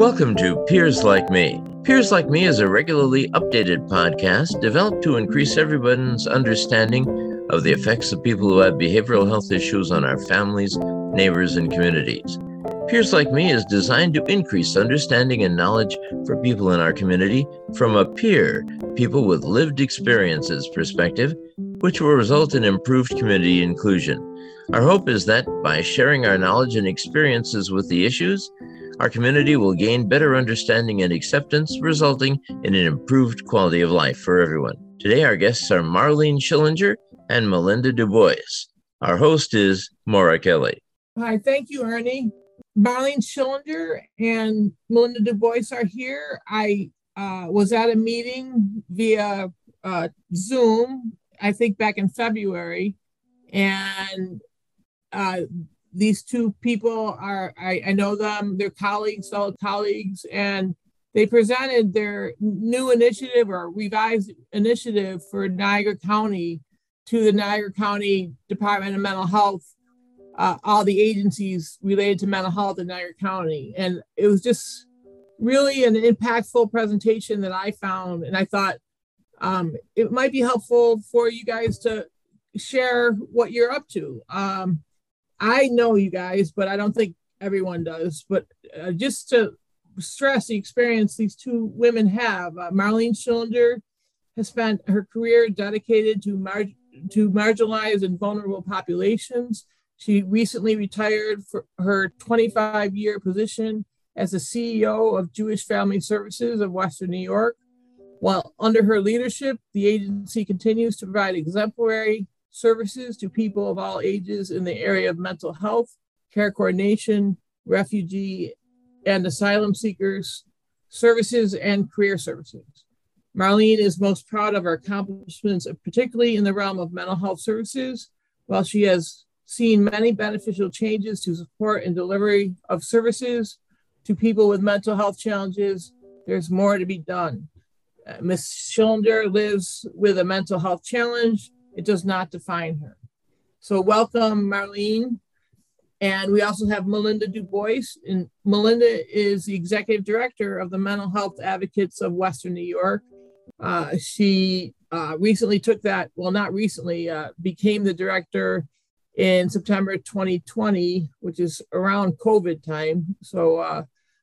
Welcome to Peers Like Me. Peers Like Me is a regularly updated podcast developed to increase everyone's understanding of the effects of people who have behavioral health issues on our families, neighbors, and communities. Peers Like Me is designed to increase understanding and knowledge for people in our community from a peer, people with lived experiences perspective, which will result in improved community inclusion. Our hope is that by sharing our knowledge and experiences with the issues, our community will gain better understanding and acceptance, resulting in an improved quality of life for everyone. Today, our guests are Marlene Schillinger and Melinda DuBois. Our host is Maura Kelly. Hi, thank you, Ernie. Marlene Schillinger and Melinda DuBois are here. I uh, was at a meeting via uh, Zoom, I think back in February, and uh, these two people are, I, I know them, they're colleagues, fellow colleagues, and they presented their new initiative or revised initiative for Niagara County to the Niagara County Department of Mental Health uh, all the agencies related to mental health in Niagara County. And it was just really an impactful presentation that I found. And I thought um, it might be helpful for you guys to share what you're up to. Um, I know you guys, but I don't think everyone does. But uh, just to stress the experience these two women have, uh, Marlene Schillinger has spent her career dedicated to, mar- to marginalized and vulnerable populations. She recently retired for her 25 year position as the CEO of Jewish Family Services of Western New York. While under her leadership, the agency continues to provide exemplary services to people of all ages in the area of mental health, care coordination, refugee and asylum seekers services, and career services. Marlene is most proud of her accomplishments, particularly in the realm of mental health services, while she has seen many beneficial changes to support and delivery of services to people with mental health challenges. There's more to be done. Uh, Ms. Schillinger lives with a mental health challenge. It does not define her. So welcome, Marlene. And we also have Melinda DuBois. And Melinda is the executive director of the Mental Health Advocates of Western New York. Uh, she uh, recently took that, well, not recently, uh, became the director in September 2020, which is around COVID time. So, uh,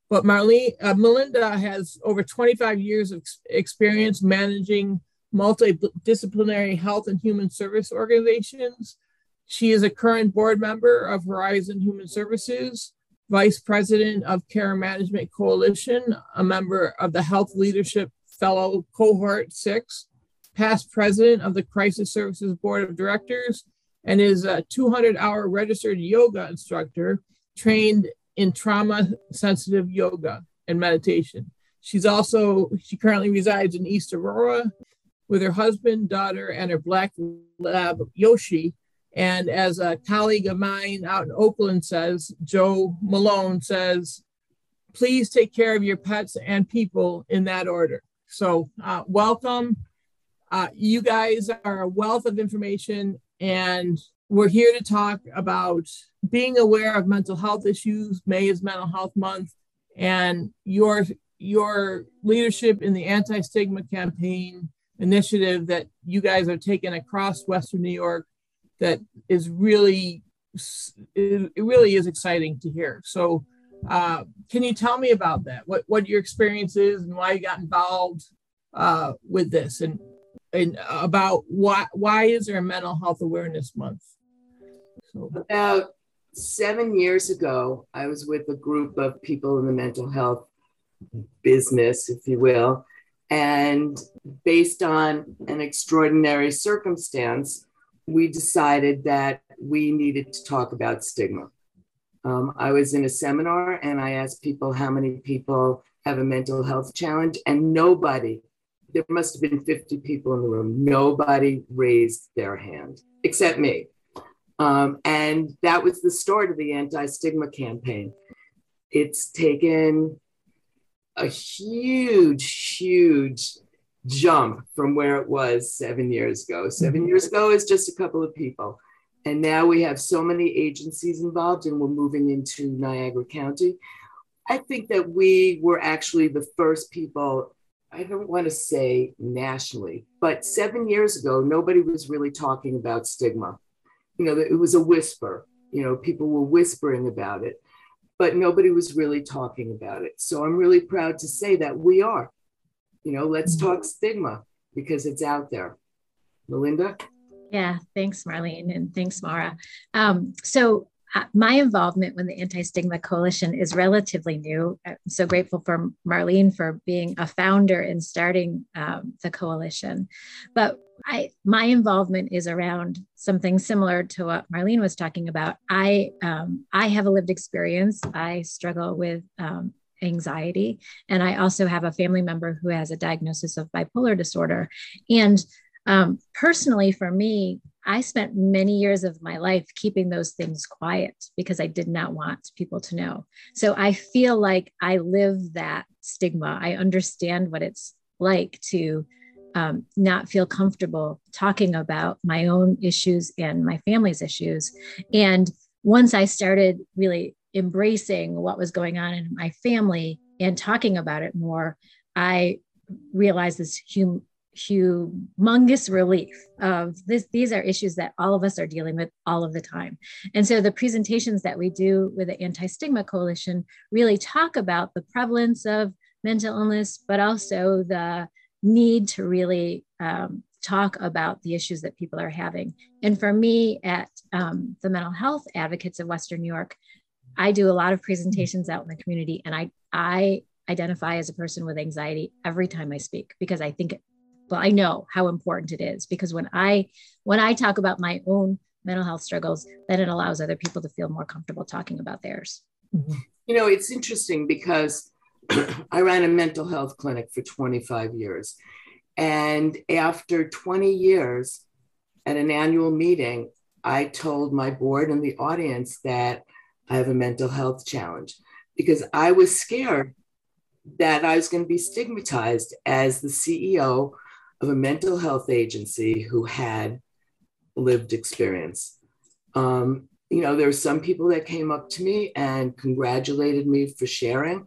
but Marlene, uh, Melinda has over 25 years of experience managing multidisciplinary health and human service organizations. She is a current board member of Horizon Human Services, vice president of Care Management Coalition, a member of the Health Leadership Fellow Cohort 6, past president of the Crisis Services Board of Directors, and is a 200 hour registered yoga instructor trained in trauma sensitive yoga and meditation. She's also, she currently resides in East Aurora with her husband, daughter, and her black lab, Yoshi. And as a colleague of mine out in Oakland says, Joe Malone says, please take care of your pets and people in that order. So, uh, welcome. Uh, you guys are a wealth of information and we're here to talk about being aware of mental health issues. May is Mental Health Month, and your your leadership in the anti-stigma campaign initiative that you guys are taking across Western New York that is really it really is exciting to hear. So, uh, can you tell me about that? What what your experience is and why you got involved uh, with this, and and about why why is there a mental health awareness month so. about seven years ago i was with a group of people in the mental health business if you will and based on an extraordinary circumstance we decided that we needed to talk about stigma um, i was in a seminar and i asked people how many people have a mental health challenge and nobody there must have been 50 people in the room. Nobody raised their hand except me. Um, and that was the start of the anti stigma campaign. It's taken a huge, huge jump from where it was seven years ago. 7 mm-hmm. years ago, it's just a couple of people. And now we have so many agencies involved, and we're moving into Niagara County. I think that we were actually the first people, I don't want to say nationally, but seven years ago, nobody was really talking about stigma. You know, it was a whisper, you know, people were whispering about it, but nobody was really talking about it. So I'm really proud to say that we are. You know, let's mm-hmm. talk stigma because it's out there. Melinda? Yeah, thanks, Marlene, and thanks, Maura. Um, so my involvement with the Anti-Stigma Coalition is relatively new. I'm so grateful for Marlene for being a founder and starting um, the coalition. But I, my involvement is around something similar to what Marlene was talking about. I, um, I have a lived experience. I struggle with um, anxiety, and I also have a family member who has a diagnosis of bipolar disorder. And um, personally, for me, I spent many years of my life keeping those things quiet because I did not want people to know. So I feel like I live that stigma. I understand what it's like to um, not feel comfortable talking about my own issues and my family's issues. And once I started really embracing what was going on in my family and talking about it more, I realized this hum- humongous relief of this these are issues that all of us are dealing with all of the time. And so the presentations that we do with the anti-stigma coalition really talk about the prevalence of mental illness but also the need to really um, talk about the issues that people are having. And for me at um, the mental health advocates of western new york i do a lot of presentations out in the community and i i identify as a person with anxiety every time I speak because I think well i know how important it is because when i when i talk about my own mental health struggles then it allows other people to feel more comfortable talking about theirs. Mm-hmm. You know it's interesting because i ran a mental health clinic for 25 years. And after 20 years at an annual meeting i told my board and the audience that i have a mental health challenge because i was scared that I was going to be stigmatized as the CEO of a mental health agency who had lived experience. Um, you know, there were some people that came up to me and congratulated me for sharing.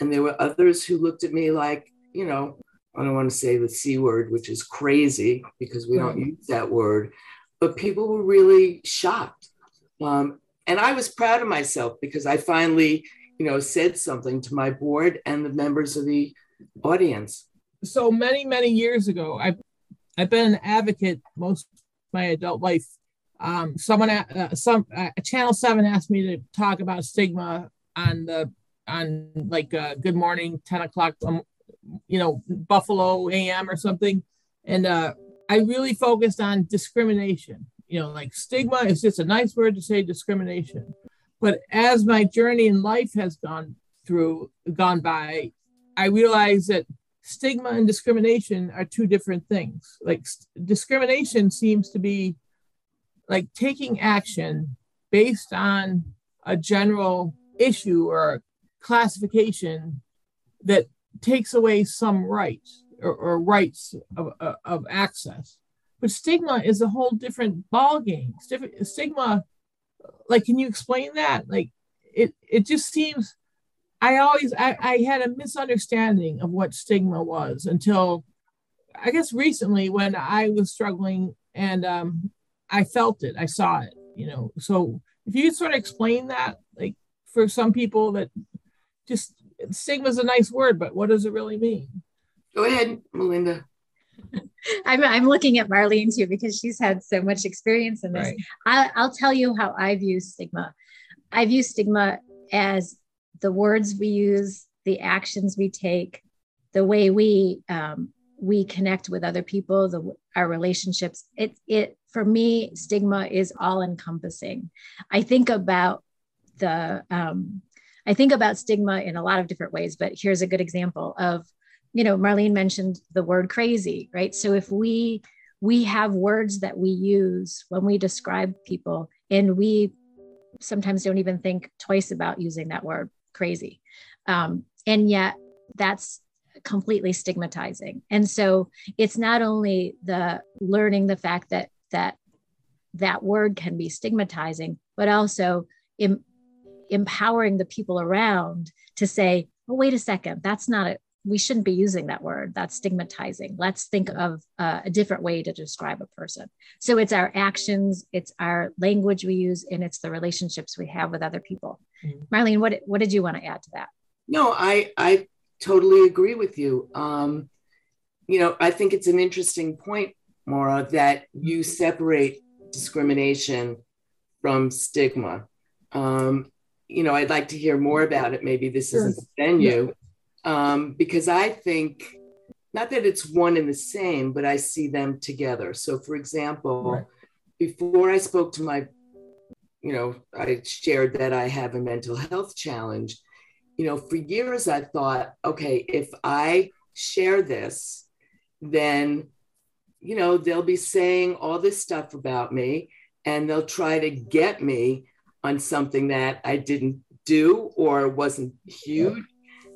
And there were others who looked at me like, you know, I don't want to say the C word, which is crazy because we don't use that word, but people were really shocked. Um, and I was proud of myself because I finally, you know, said something to my board and the members of the audience so many many years ago i've i've been an advocate most of my adult life. Um someone uh, some uh, channel 7 asked me to talk about stigma on the on like uh, good morning 10 o'clock um, you know buffalo am or something. And uh i really focused on discrimination. You know like stigma is just a nice word to say discrimination. But as my journey in life has gone through gone by i realized that stigma and discrimination are two different things. Like st- discrimination seems to be like taking action based on a general issue or classification that takes away some rights or, or rights of, of, access. But stigma is a whole different ball ballgame. Stigma, like, can you explain that? Like, it, it just seems I always I, I had a misunderstanding of what stigma was until I guess recently when I was struggling and um, I felt it, I saw it, you know. So if you could sort of explain that, like for some people that just stigma is a nice word, but what does it really mean? Go ahead, Melinda. I'm, I'm looking at Marlene too because she's had so much experience in this. Right. I, I'll tell you how I view stigma. I view stigma as the words we use, the actions we take, the way we um, we connect with other people, the our relationships. It it for me, stigma is all encompassing. I think about the um, I think about stigma in a lot of different ways, but here's a good example of, you know, Marlene mentioned the word crazy, right? So if we we have words that we use when we describe people and we sometimes don't even think twice about using that word crazy. Um, and yet that's completely stigmatizing. And so it's not only the learning the fact that that that word can be stigmatizing, but also em- empowering the people around to say, oh, wait a second, that's not a, we shouldn't be using that word. That's stigmatizing. Let's think of uh, a different way to describe a person. So it's our actions, it's our language we use, and it's the relationships we have with other people. Mm-hmm. Marlene, what, what did you want to add to that? No, I, I totally agree with you. Um, you know, I think it's an interesting point, Maura, that you separate discrimination from stigma. Um, you know, I'd like to hear more about it. Maybe this isn't the venue, um, because I think not that it's one and the same, but I see them together. So, for example, right. before I spoke to my, you know, I shared that I have a mental health challenge. You know, for years I thought, okay, if I share this, then, you know, they'll be saying all this stuff about me and they'll try to get me on something that I didn't do or wasn't huge.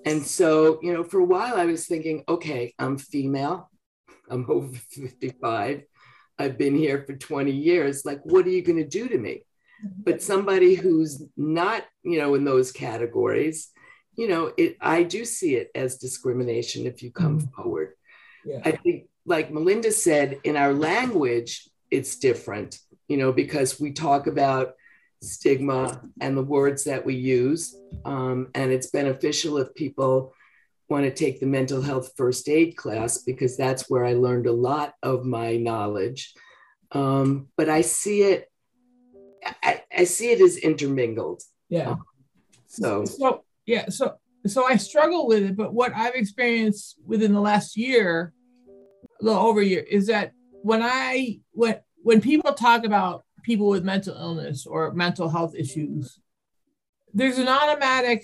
And so, you know, for a while I was thinking, okay, I'm female, I'm over 55, I've been here for 20 years. Like, what are you going to do to me? But somebody who's not, you know, in those categories, you know, it I do see it as discrimination if you come mm-hmm. forward. Yeah. I think, like Melinda said, in our language, it's different, you know, because we talk about stigma and the words that we use. Um, and it's beneficial if people want to take the mental health first aid class because that's where I learned a lot of my knowledge. Um, but I see it, I, I, see it as intermingled. Yeah. Um, so, so yeah, so so I struggle with it, but what I've experienced within the last year, a little over a year, is that when I when when people talk about people with mental illness or mental health issues, there's an automatic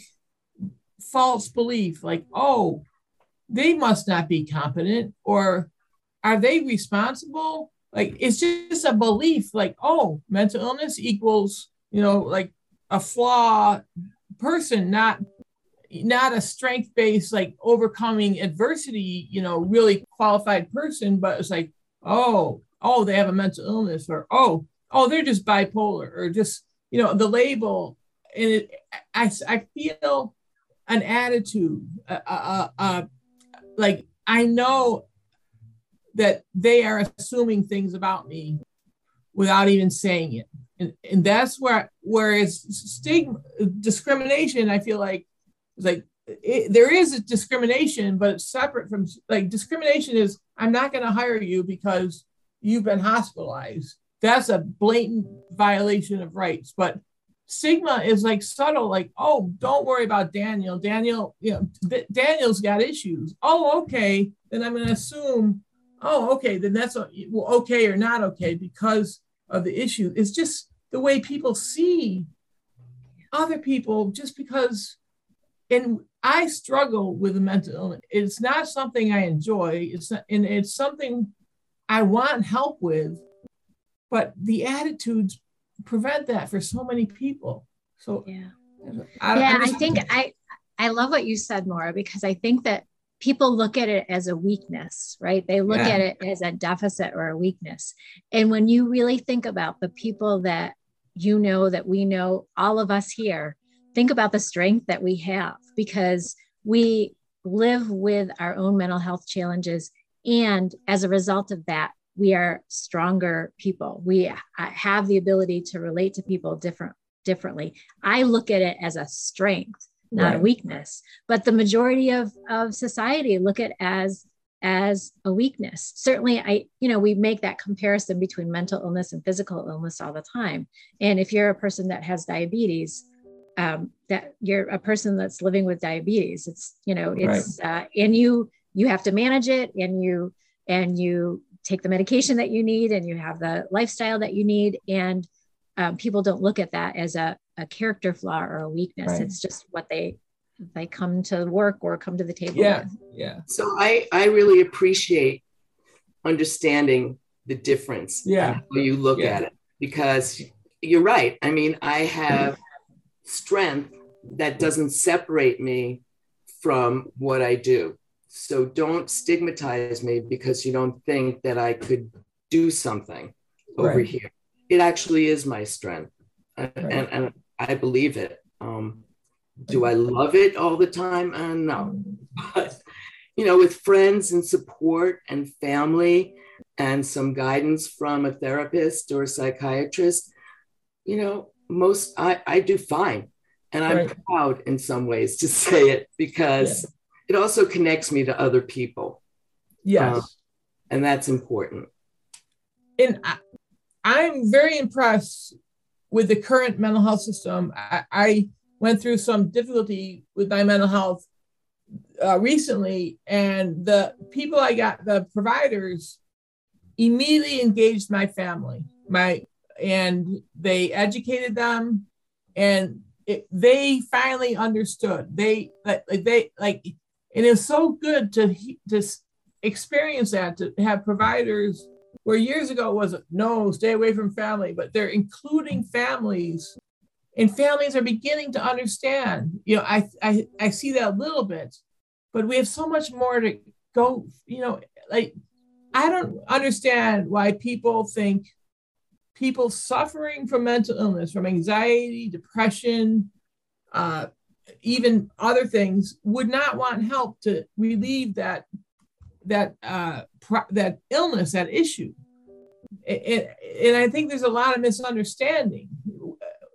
false belief like, oh, they must not be competent or are they responsible? Like it's just a belief like, oh, mental illness equals, you know, like a flaw person, not not a strength based like overcoming adversity you know really qualified person but it's like oh oh they have a mental illness or oh oh, they're just bipolar or just, you know, the label. And it, I, I feel an attitude, uh, uh, uh, like I know that they are assuming things about me without even saying it. And, and that's where, whereas stigma, discrimination, I feel like, like it, there is a discrimination, but it's separate from like discrimination is I'm not going to hire you because you've been hospitalized that's a blatant violation of rights. But stigma is like subtle, like, oh, don't worry about Daniel. Daniel, you know, Daniel's got issues. Oh, okay. Then I'm going to assume, oh, okay, then that's well, okay or not okay because of the issue. It's just the way people see other people just because and I struggle with a mental illness. It's not something I enjoy. It's not, and it's something I want help with, but the attitudes prevent that for so many people. So yeah. I, yeah I, I think i i love what you said Maura because i think that people look at it as a weakness right? They look yeah. at it as a deficit or a weakness. And when you really think about the people that you know that we know all of us here think about the strength that we have because we live with our own mental health challenges. And as a result of that we are stronger people. We have the ability to relate to people different differently. I look at it as a strength, not right. a weakness. But the majority of, of society look at as as a weakness. Certainly, I, you know, we make that comparison between mental illness and physical illness all the time. And if you're a person that has diabetes, um, that you're a person that's living with diabetes, it's, you know, it's, right. uh, and you, you have to manage it and you, and you take the medication that you need and you have the lifestyle that you need. And um, people don't look at that as a, a character flaw or a weakness. Right. it's just what they they come to work or come to the table yeah with. yeah. So i i really appreciate understanding the difference yeah. when you look yeah. at it. Because you're right. I mean i have strength that doesn't separate me from what i do so don't stigmatize me because you don't think that I could do something over right. here. It actually is my strength. Right. And, and I believe it. Um, Do I love it all the time? Uh, no. But, you know, with friends and support and family and some guidance from a therapist or a psychiatrist, you know, most I, I do fine. And I'm right. proud in some ways to say it because. It also connects me to other people. Yes. Uh, and that's important. And I, I'm very impressed with the current mental health system. I, I went through some difficulty with my mental health uh, recently, and the people I got, the providers, immediately engaged my family, my and they educated them, and it, they finally understood. They like they like, and it's so good to to experience that to have providers where years ago it was no, stay away from family, but they're including families and families are beginning to understand. You know, I, I, I see that a little bit, but we have so much more to go, you know, like I don't understand why people think people suffering from mental illness, from anxiety, depression, uh, even other things, would not want help to relieve that that uh, pro- that illness, that issue. And, and I think there's a lot of misunderstanding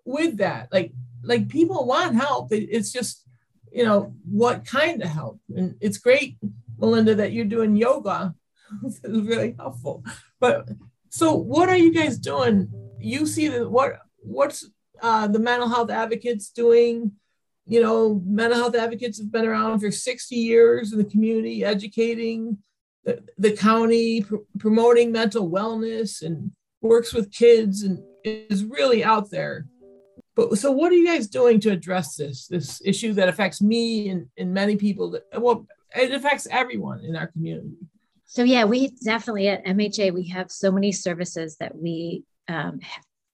with that. Like like people want help. It's just you know what kind of help. And it's great, Melinda, that you're doing yoga. it's really helpful. But so what are you guys doing? You see the what what's uh, the mental health advocates doing? You know, mental health advocates have been around for 60 years in the community, educating the, the county, pr- promoting mental wellness, and works with kids and is really out there. But so, what are you guys doing to address this this issue that affects me and, and many people? That well, it affects everyone in our community. So yeah, we definitely at MHA we have so many services that we um,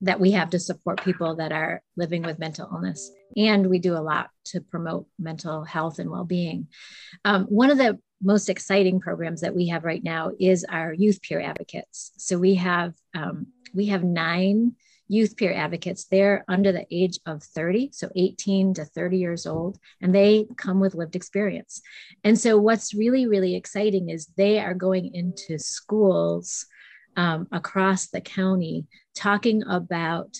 that we have to support people that are living with mental illness. And we do a lot to promote mental health and well being. Um, one of the most exciting programs that we have right now is our youth peer advocates. So we have um, we have nine youth peer advocates. They're under the age of 30, so 18 to 30 years old, and they come with lived experience. And so what's really really exciting is they are going into schools um, across the county talking about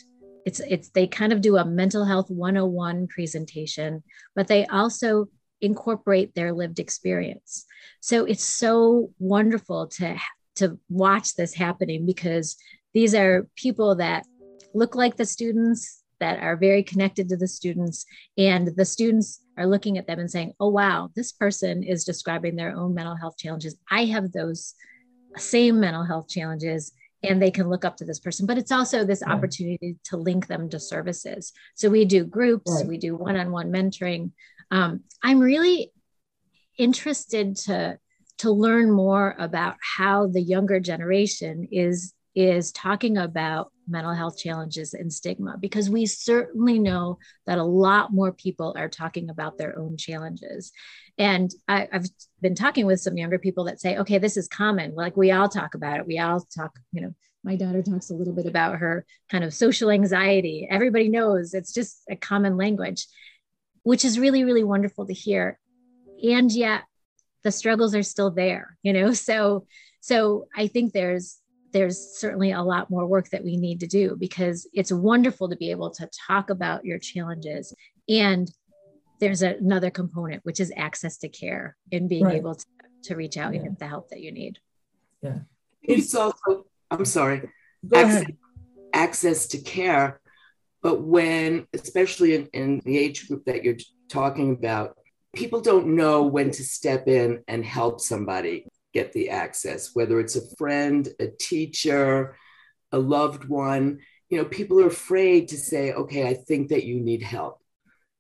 it's it's they kind of do a mental health 101 presentation but they also incorporate their lived experience. So it's so wonderful to to watch this happening because these are people that look like the students that are very connected to the students and the students are looking at them and saying oh wow this person is describing their own mental health challenges. I have those same mental health challenges and they can look up to this person but it's also this right. opportunity to link them to services so we do groups right. we do one-on-one mentoring um, i'm really interested to to learn more about how the younger generation is is talking about mental health challenges and stigma because we certainly know that a lot more people are talking about their own challenges and I, have been talking with some younger people that say, okay, this is common. Like we all talk about it. We all talk, you know, my daughter talks a little bit about her kind of social anxiety. Everybody knows it's just a common language, which is really, really wonderful to hear. And yet the struggles are still there, you know? So, so I think there's, there's certainly a lot more work that we need to do because it's wonderful to be able to talk about your challenges and there's a, another component which is access to care and being right. able to, to reach out yeah. and get the help that you need. Yeah. It's also i'm sorry access, access, to care but when especially in, in the age group that you're talking about people don't know when to step in and help somebody get the access whether it's a friend a teacher a loved one. You know people are afraid to say okay i think that you need help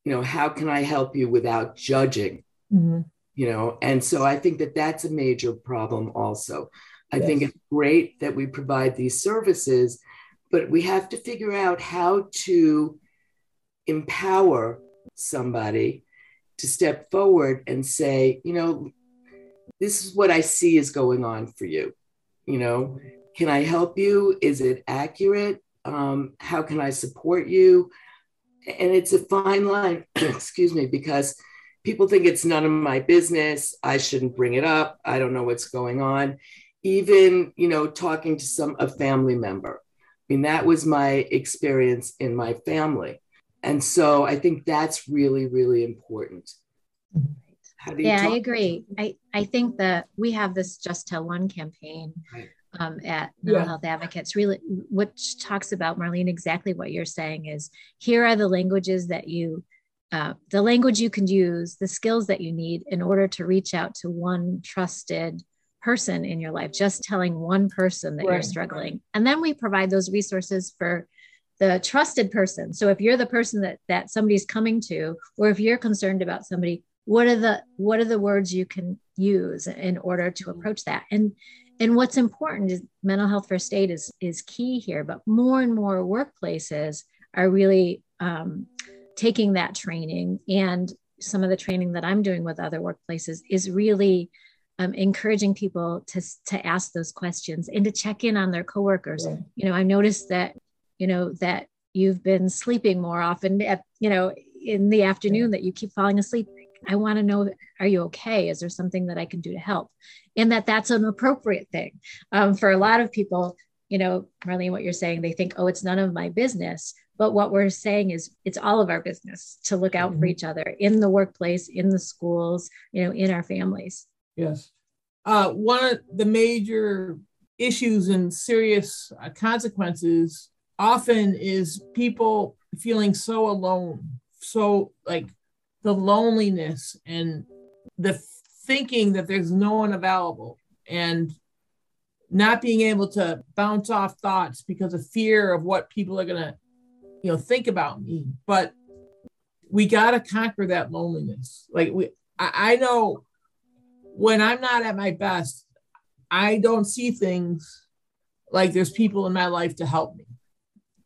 you know how can i help you without judging? Mm-hmm. you know and so i think that that's a major problem also. I yes. think it's great that we provide these services but we have to figure out how to empower somebody to step forward and say you know this is what i see is going on for you. You know can i help you? Is it accurate? Um, how can i support you and it's a fine line, excuse me, because people think it's none of my business. I shouldn't bring it up. I don't know what's going on. Even, you know, talking to some a family member. I mean, that was my experience in my family. And so I think that's really, really important. yeah, talk- I agree. I, I think that we have this Just Tell One campaign right. Um, at Mental yeah. Health Advocates, really, which talks about, Marlene, exactly what you're saying is here are the languages that you, uh, the language you can use, the skills that you need in order to reach out to one trusted person in your life, just telling one person that right. you're struggling. And then we provide those resources for the trusted person. So if you're the person that that somebody's coming to, or if you're concerned about somebody, what are the what are the words you can use in order to approach that? And and what's important is mental health first aid is is key here, but more and more workplaces are really um, taking that training and some of the training that I'm doing with other workplaces is really um, encouraging people to, to ask those questions and to check in on their coworkers. Yeah. You know, I noticed that you know that you've been sleeping more often at you know in the afternoon that you keep falling asleep i want to know are you okay? Is there something that i can do to help? And that that's an appropriate thing. Um, for a lot of people you know marlene what you're saying they think oh it's none of my business. But what we're saying is it's all of our business to look out mm-hmm. for each other in the workplace in the schools you know in our families. Yes. Uh, one of the major issues and serious uh, consequences often is people feeling so alone, so like the loneliness and the thinking that there's no one available and not being able to bounce off thoughts because of fear of what people are going to you know think about me. But we got to conquer that loneliness. Like we I, I know when i'm not at my best i don't see things like there's people in my life to help me.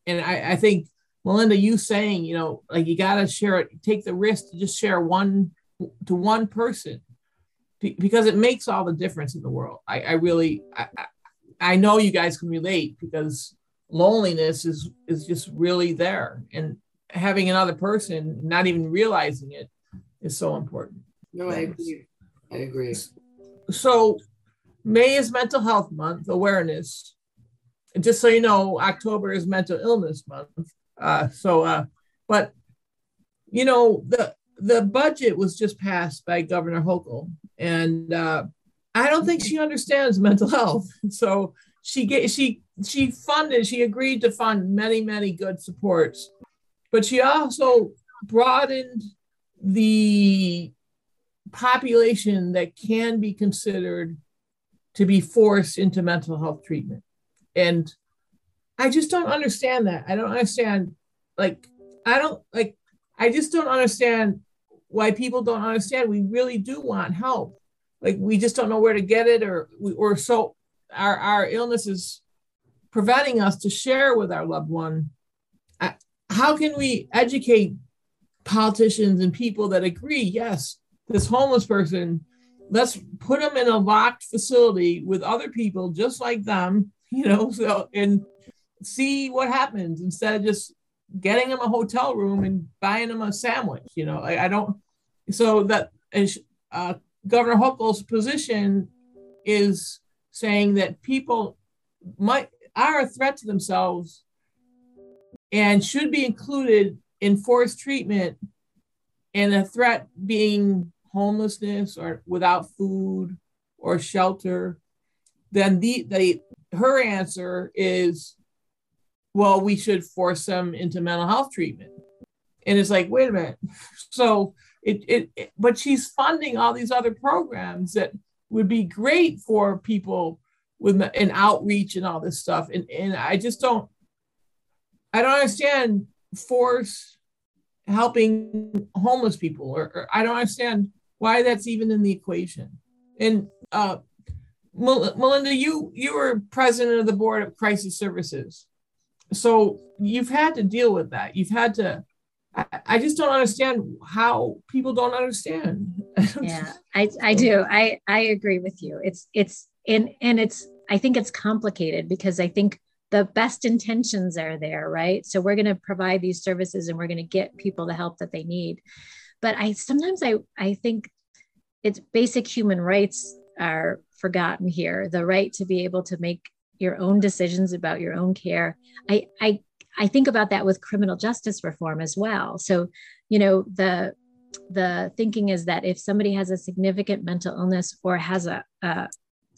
And I, I think Melinda, you saying, you know, like you got to share it, take the risk to just share one to one person because it makes all the difference in the world. I, I really, I, I know you guys can relate because loneliness is is just really there, and having another person, not even realizing it, is so important. No, I agree. I agree. So, May is Mental Health Month awareness, and just so you know, October is Mental Illness Month. Uh, so, uh, but you know, the the budget was just passed by Governor Hochul, and uh, I don't think she understands mental health. So she get she she funded she agreed to fund many many good supports, but she also broadened the population that can be considered to be forced into mental health treatment. And I just don't understand that. I don't understand, like, I don't like, I just don't understand why people don't understand. We really do want help. Like, we just don't know where to get it, or we, or so our, our illness is preventing us to share with our loved one. How can we educate politicians and people that agree, yes, this homeless person, let's put them in a locked facility with other people just like them you know, so and see what happens instead of just getting them a hotel room and buying them a sandwich. You know, I, I don't. So that uh, Governor Hochul's position is saying that people might are a threat to themselves and should be included in forced treatment and a threat being homelessness or without food or shelter then the, the her answer is, well, we should force them into mental health treatment. And it's like, wait a minute. So it, it, it but she's funding all these other programs that would be great for people with an outreach and all this stuff. And, and I just don't, I don't understand force helping homeless people, or, or I don't understand why that's even in the equation. And uh, Melinda, you you were president of the board of crisis services, so you've had to deal with that. You've had to. I, I just don't understand how people don't understand. yeah, I I do. I I agree with you. It's it's and and it's I think it's complicated because I think the best intentions are there, right? So we're going to provide these services and we're going to get people the help that they need. But I sometimes I I think it's basic human rights are forgotten here. The right to be able to make your own decisions about your own care. I I I think about that with criminal justice reform as well. So, you know, the the thinking is that if somebody has a significant mental illness or has a uh,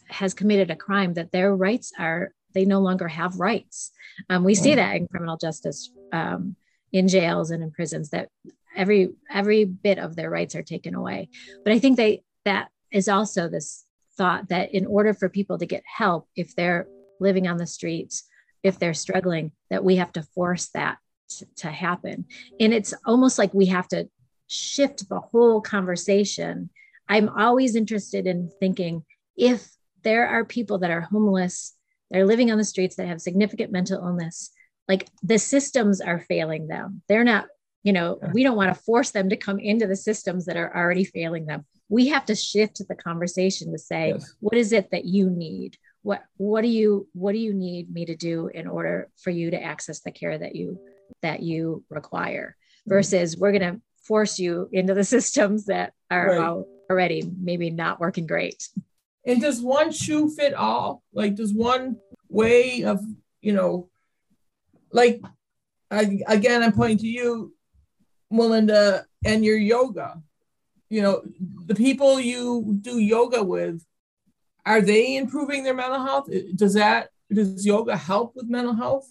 has committed a crime, that their rights are they no longer have rights. Um, we see that in criminal justice um, in jails and in prisons that every every bit of their rights are taken away. But I think they that is also this thought that in order for people to get help, if they're living on the streets, if they're struggling, that we have to force that to, to happen. And it's almost like we have to shift the whole conversation. I'm always interested in thinking if there are people that are homeless they're living on the streets that have significant mental illness like the systems are failing them they're not you know yeah. we don't want to force them to come into the systems that are already failing them we have to shift the conversation to say yes. what is it that you need what what do you what do you need me to do in order for you to access the care that you that you require mm-hmm. versus we're going to force you into the systems that are right. already maybe not working great and does one shoe fit all? Like, does one way of, you know, like, I, again, I'm pointing to you, Melinda, and your yoga. You know, the people you do yoga with, are they improving their mental health? Does that, does yoga help with mental health?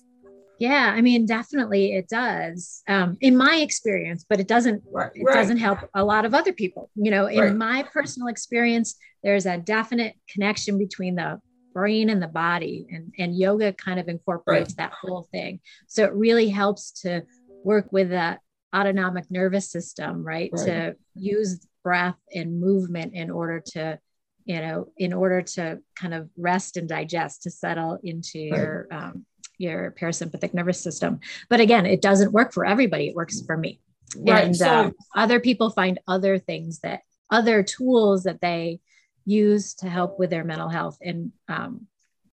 Yeah, I mean, definitely it does. Um, in my experience, but it doesn't. Right, it right. doesn't help a lot of other people. You know, in right. my personal experience, there's a definite connection between the brain and the body, and and yoga kind of incorporates that whole thing. So it really helps to work with the autonomic nervous system, right? To use breath and movement in order to you know in order to kind of rest and digest to settle into your um, your parasympathetic nervous system. But again, it doesn't work for everybody. It works for me. Right. And so, uh, other people find other things that other tools that they use to help with their mental health. And um,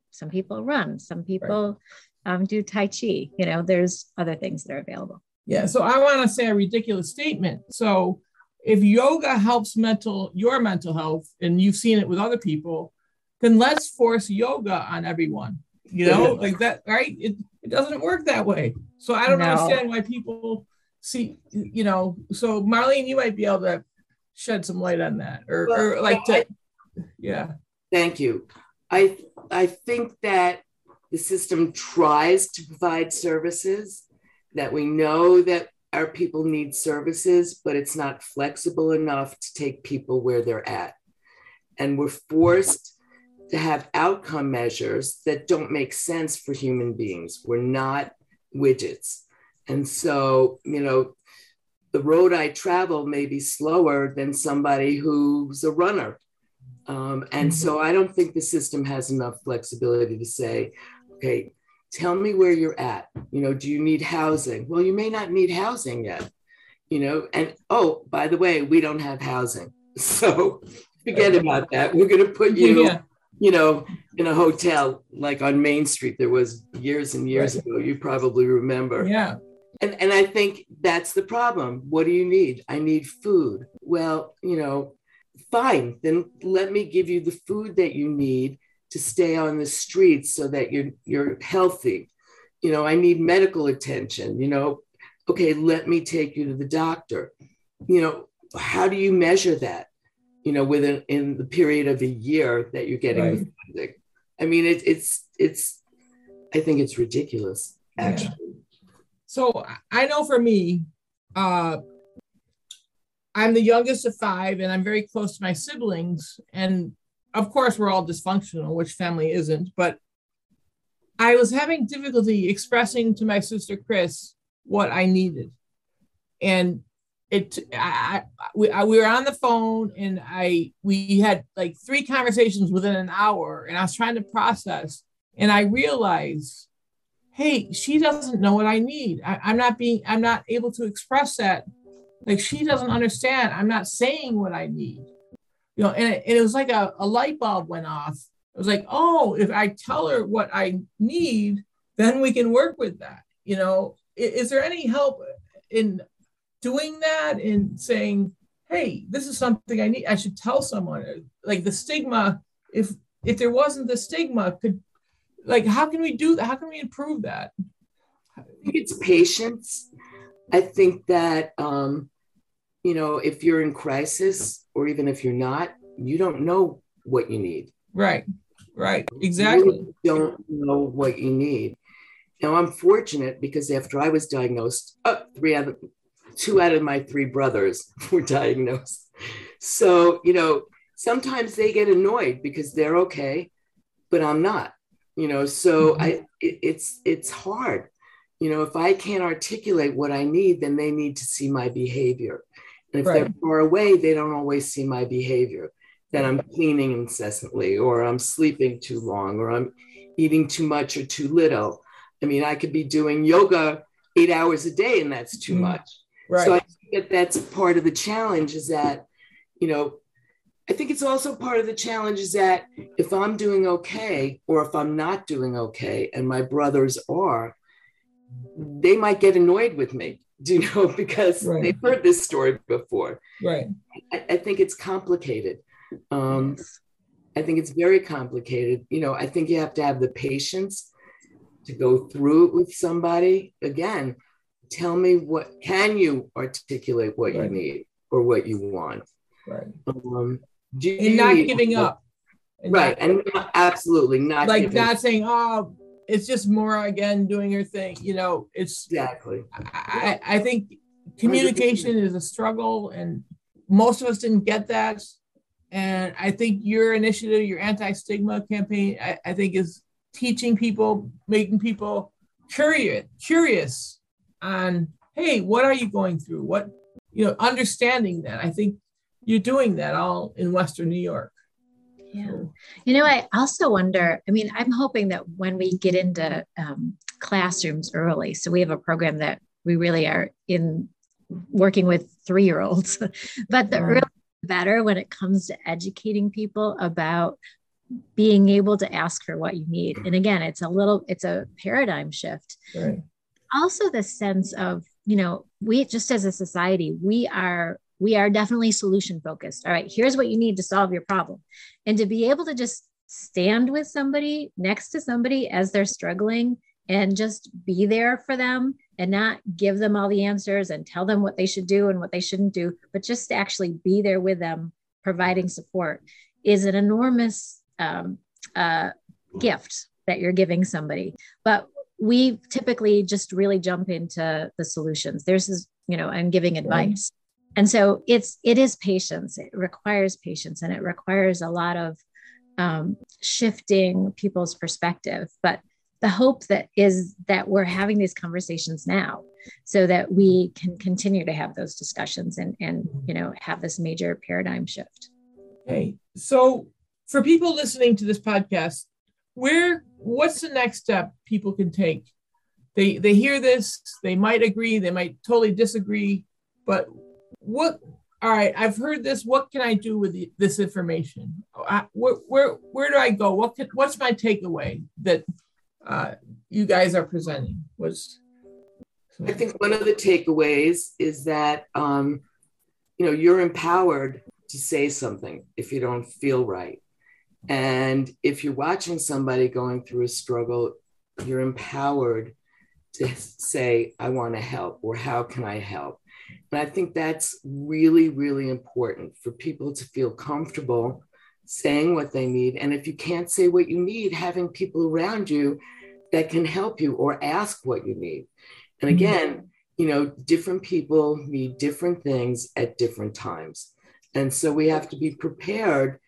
some people run, some people right. um, do Tai Chi. You know, there's other things that are available. Yeah. So I want to say a ridiculous statement. So if yoga helps mental your mental health, and you've seen it with other people, then let's force yoga on everyone you know, like that, right? It, it doesn't work that way. So I don't no. understand why people see, you know. So Marlene, you might be able to shed some light on that, or, well, or like to, I, yeah. Thank you. I I think that the system tries to provide services that we know that our people need services, but it's not flexible enough to take people where they're at. And we're forced to have outcome measures that don't make sense for human beings. We're not widgets. And so, you know, the road I travel may be slower than somebody who's a runner. Um, and so I don't think the system has enough flexibility to say, okay, tell me where you're at. You know, do you need housing? Well, you may not need housing yet, you know, and oh, by the way, we don't have housing. So forget about that. We're going to put you yeah you know, in a hotel like on Main Street, there was years and years right. ago. You probably remember. Yeah. And, and I think that's the problem. What do you need? I need food. Well, you know, fine. Then let me give you the food that you need to stay on the streets so that you're you're healthy. You know, I need medical attention. You know, okay, let me take you to the doctor. You know, how do you measure that? you know, within in the period of a year that you're getting right. the funding. I mean, it, it's it's. I think it's ridiculous, actually. Yeah. So I know for me, uh, I'm the youngest of five, and I'm very close to my siblings. And of course, we're all dysfunctional, which family isn't. But I was having difficulty expressing to my sister Chris what I needed, and it I, we, I, we were on the phone and i we had like three conversations within an hour and i was trying to process and i realized hey she doesn't know what i need. I, i'm not being i'm not able to express that. Like she doesn't understand. I'm not saying what i need you know and it, and it was like a, a light bulb went off it was like oh if i tell her what i need then we can work with that. You know, is, is there any help in doing that and saying, hey, this is something I need, I should tell someone. Like the stigma, if if there wasn't the stigma, could like how can we do that? How can we improve that? I think it's patience. I think that um, you know, if you're in crisis or even if you're not, you don't know what you need. Right. Right. Exactly. You don't know what you need. Now I'm fortunate because after I was diagnosed, oh, three out of two out of my three brothers were diagnosed. So, you know, sometimes they get annoyed because they're okay, but I'm not. You know, so mm-hmm. I it, it's it's hard. You know, if I can't articulate what I need, then they need to see my behavior. And if right. they're far away, they don't always see my behavior. That I'm cleaning incessantly, or I'm sleeping too long, or I'm eating too much or too little. I mean, I could be doing yoga eight hours a day, and that's too mm-hmm. much. Right. So I think that that's part of the challenge is that, you know, I think it's also part of the challenge is that if I'm doing okay or if I'm not doing okay and my brothers are, they might get annoyed with me, do you know, because right. they've heard this story before. Right. I, I think it's complicated. Um, I think it's very complicated. You know, I think you have to have the patience to go through it with somebody. Again, tell me what can you articulate what right. you need or what you want right um, and not giving up and right not, and not, absolutely not like not saying oh it's just more again doing your thing you know it's exactly. I i think communication is a struggle and most of us didn't get that. And i think your initiative your anti-stigma campaign I, I think is teaching people making people curious curious on hey what are you going through? What you know understanding that. I think you're doing that all in western new york yeah. You know i also wonder i mean i'm hoping that when we get into um, classrooms early so we have a program that we really are in working with three year olds but the early better when it comes to educating people about being able to ask for what you need. And again it's a little it's a paradigm shift. Right. Also the sense of you know we just as a society we are we are definitely solution focused. All right here's what you need to solve your problem. And to be able to just stand with somebody next to somebody as they're struggling and just be there for them and not give them all the answers and tell them what they should do and what they shouldn't do but just to actually be there with them providing support is an enormous um, uh, gift that you're giving somebody. But we typically just really jump into the solutions. There's this you know i'm giving advice and so it's it is patience. It requires patience and it requires a lot of um, shifting people's perspective. But the hope that is that we're having these conversations now so that we can continue to have those discussions and and you know have this major paradigm shift. Okay. So for people listening to this podcast where what's the next step people can take? They they hear this they might agree they might totally disagree but what all right i've heard this what can i do with the, this information? I, where, where where do i go? What can, what's my takeaway that uh, you guys are presenting? Was i think one of the takeaways is that um, you know you're empowered to say something if you don't feel right. And if you're watching somebody going through a struggle, you're empowered to say, I want to help, or how can I help? And I think that's really, really important for people to feel comfortable saying what they need. And if you can't say what you need, having people around you that can help you or ask what you need. And mm-hmm. again, you know, different people need different things at different times. And so we have to be prepared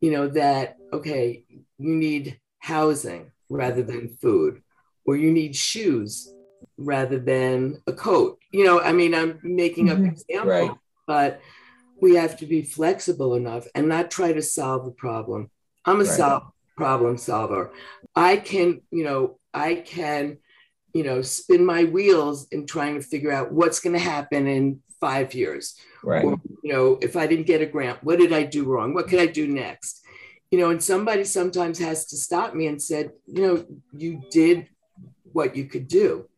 you know, that, okay, you need housing rather than food, or you need shoes rather than a coat. You know, I mean, I'm making mm-hmm. up examples, right. but we have to be flexible enough and not try to solve the problem. I'm a right. sol- problem solver. I can, you know, I can, you know, spin my wheels in trying to figure out what's going to happen in five years. Right. Or, you know, if I didn't get a grant, what did I do wrong? What could I do next? You know, and somebody sometimes has to stop me and said, you know, you did what you could do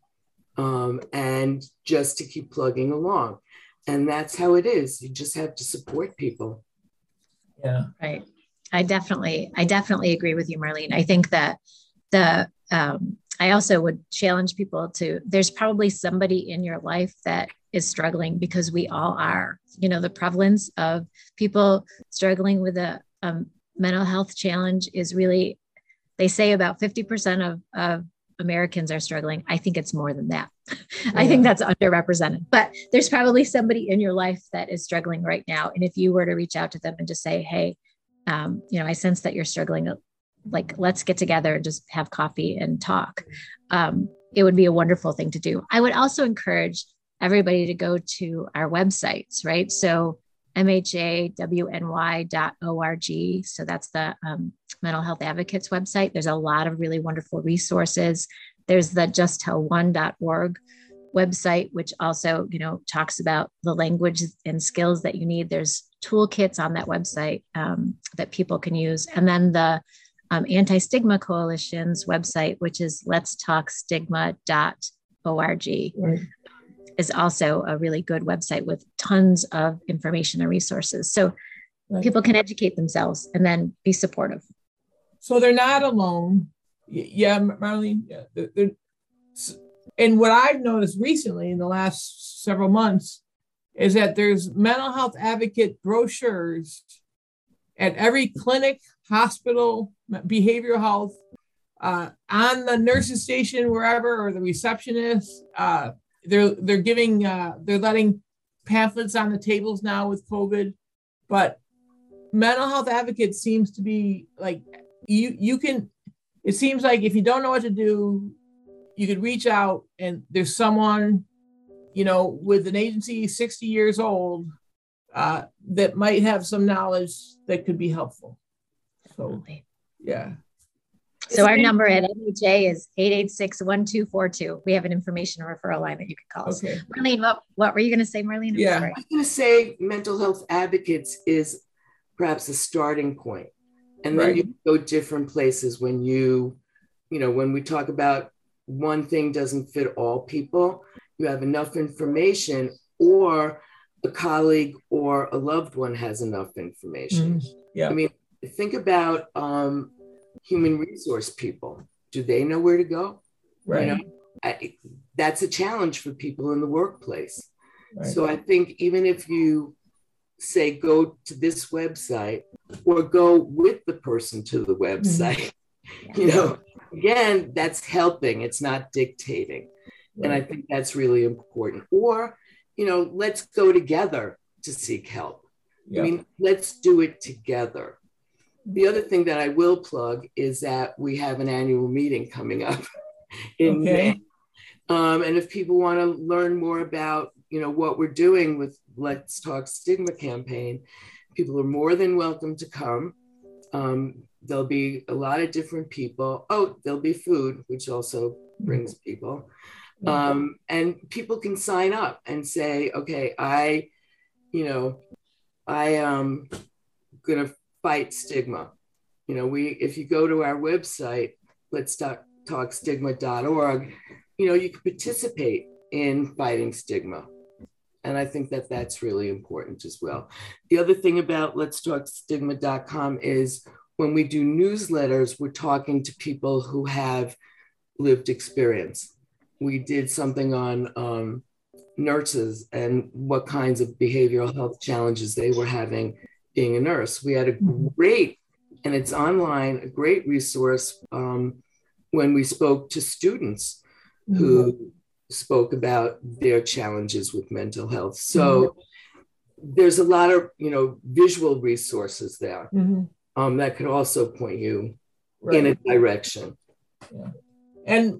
um, and just to keep plugging along. And that's how it is. You just have to support people. Yeah. Right. I definitely, I definitely agree with you, Marlene. I think that the, um, I also would challenge people to, there's probably somebody in your life that is struggling because we all are. You know, the prevalence of people struggling with a um, mental health challenge is really, they say about 50% of, of Americans are struggling. I think it's more than that. Yeah. I think that's underrepresented, but there's probably somebody in your life that is struggling right now. And if you were to reach out to them and just say, hey, um, you know, I sense that you're struggling, like, let's get together and just have coffee and talk. Um, it would be a wonderful thing to do. I would also encourage everybody to go to our websites, right? So mhawny.org. So that's the um, Mental Health Advocates website. There's a lot of really wonderful resources. There's the justtell1.org website, which also, you know, talks about the language and skills that you need. There's toolkits on that website um, that people can use. And then the um, Anti Stigma Coalition's website, which is letstalkstigma.org. Right is also a really good website with tons of information and resources. So right. people can educate themselves and then be supportive. So they're not alone. Yeah, Marlene. Yeah, they're, they're, and what I've noticed recently in the last several months is that there's mental health advocate brochures at every clinic, hospital, behavioral health, uh, on the nurses station, wherever, or the receptionist. Uh, they're they're giving uh, they're letting pamphlets on the tables now with COVID, but mental health advocates seems to be like you you can. It seems like if you don't know what to do, you could reach out and there's someone, you know, with an agency 60 years old uh, that might have some knowledge that could be helpful. So, yeah. So our number at MHA is 886-1242. We have an information referral line that you can call us. Okay. Marlene, what, what were you going to say, Marlene? Yeah. I was going to say mental health advocates is perhaps a starting point. And then right. you go different places when you, you know, when we talk about one thing doesn't fit all people, you have enough information or a colleague or a loved one has enough information. Mm, yeah. I mean, think about um, human resource people. Do they know where to go? Right. You know, I, that's a challenge for people in the workplace. Right. So I think even if you say go to this website or go with the person to the website, mm-hmm. you know, again, that's helping. It's not dictating. Right. And I think that's really important. Or, you know, let's go together to seek help. I mean, let's do it together. The other thing that I will plug is that we have an annual meeting coming up in okay. May. Um, and if people want to learn more about, you know, what we're doing with Let's Talk Stigma campaign, people are more than welcome to come. Um, there'll be a lot of different people. Oh, there'll be food, which also brings people. Um, and people can sign up and say, okay, I, you know, I am gonna fight stigma. You know, we if you go to our website, let's talk talkstigma.org, you know, you can participate in fighting stigma. And I think that that's really important as well. The other thing about let's talk stigma.com is when we do newsletters, we're talking to people who have lived experience. We did something on um, nurses and what kinds of behavioral health challenges they were having being a nurse. We had a mm-hmm. great, and it's online, a great resource um, when we spoke to students mm-hmm. who spoke about their challenges with mental health. So mm-hmm. there's a lot of you know visual resources there mm-hmm. um, that could also point you right. in a direction. Yeah. And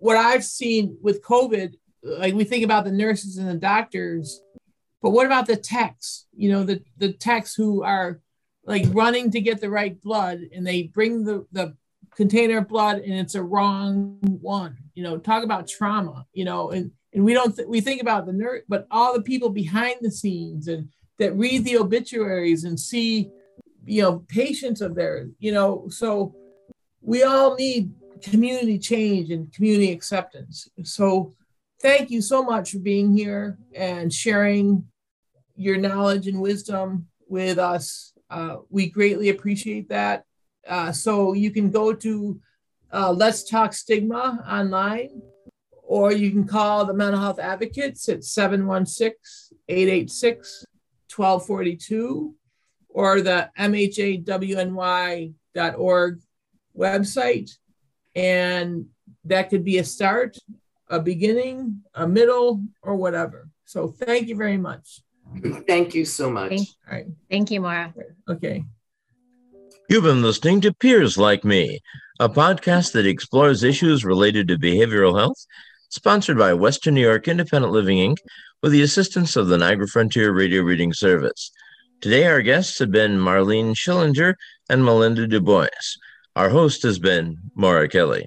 what I've seen with COVID, like we think about the nurses and the doctors, but what about the techs? You know, the the techs who are like running to get the right blood and they bring the the container of blood and it's a wrong one. You know, talk about trauma. You know, and and we don't th- we think about the nurse, but all the people behind the scenes and that read the obituaries and see, you know, patients of theirs. You know, so we all need community change and community acceptance. So thank you so much for being here and sharing your knowledge and wisdom with us. Uh, we greatly appreciate that. Uh, so you can go to uh, Let's Talk Stigma online, or you can call the mental health advocates at 716 886 1242 or the mhawny.org website. And that could be a start, a beginning, a middle, or whatever. So thank you very much. Thank you so much. Thank, All right. thank you, Maura. Okay. You've been listening to Peers Like Me, a podcast that explores issues related to behavioral health, sponsored by Western New York Independent Living Inc., with the assistance of the Niagara Frontier Radio Reading Service. Today, our guests have been Marlene Schillinger and Melinda DuBois. Our host has been Maura Kelly.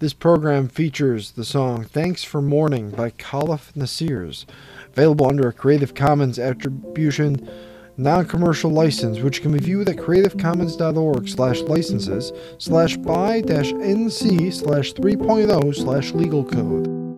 This program features the song Thanks for Morning by Khalif Nasirs, available under a Creative Commons Attribution non-commercial license, which can be viewed at creativecommons.org slash licenses slash by dash nc slash 3.0 slash legal code.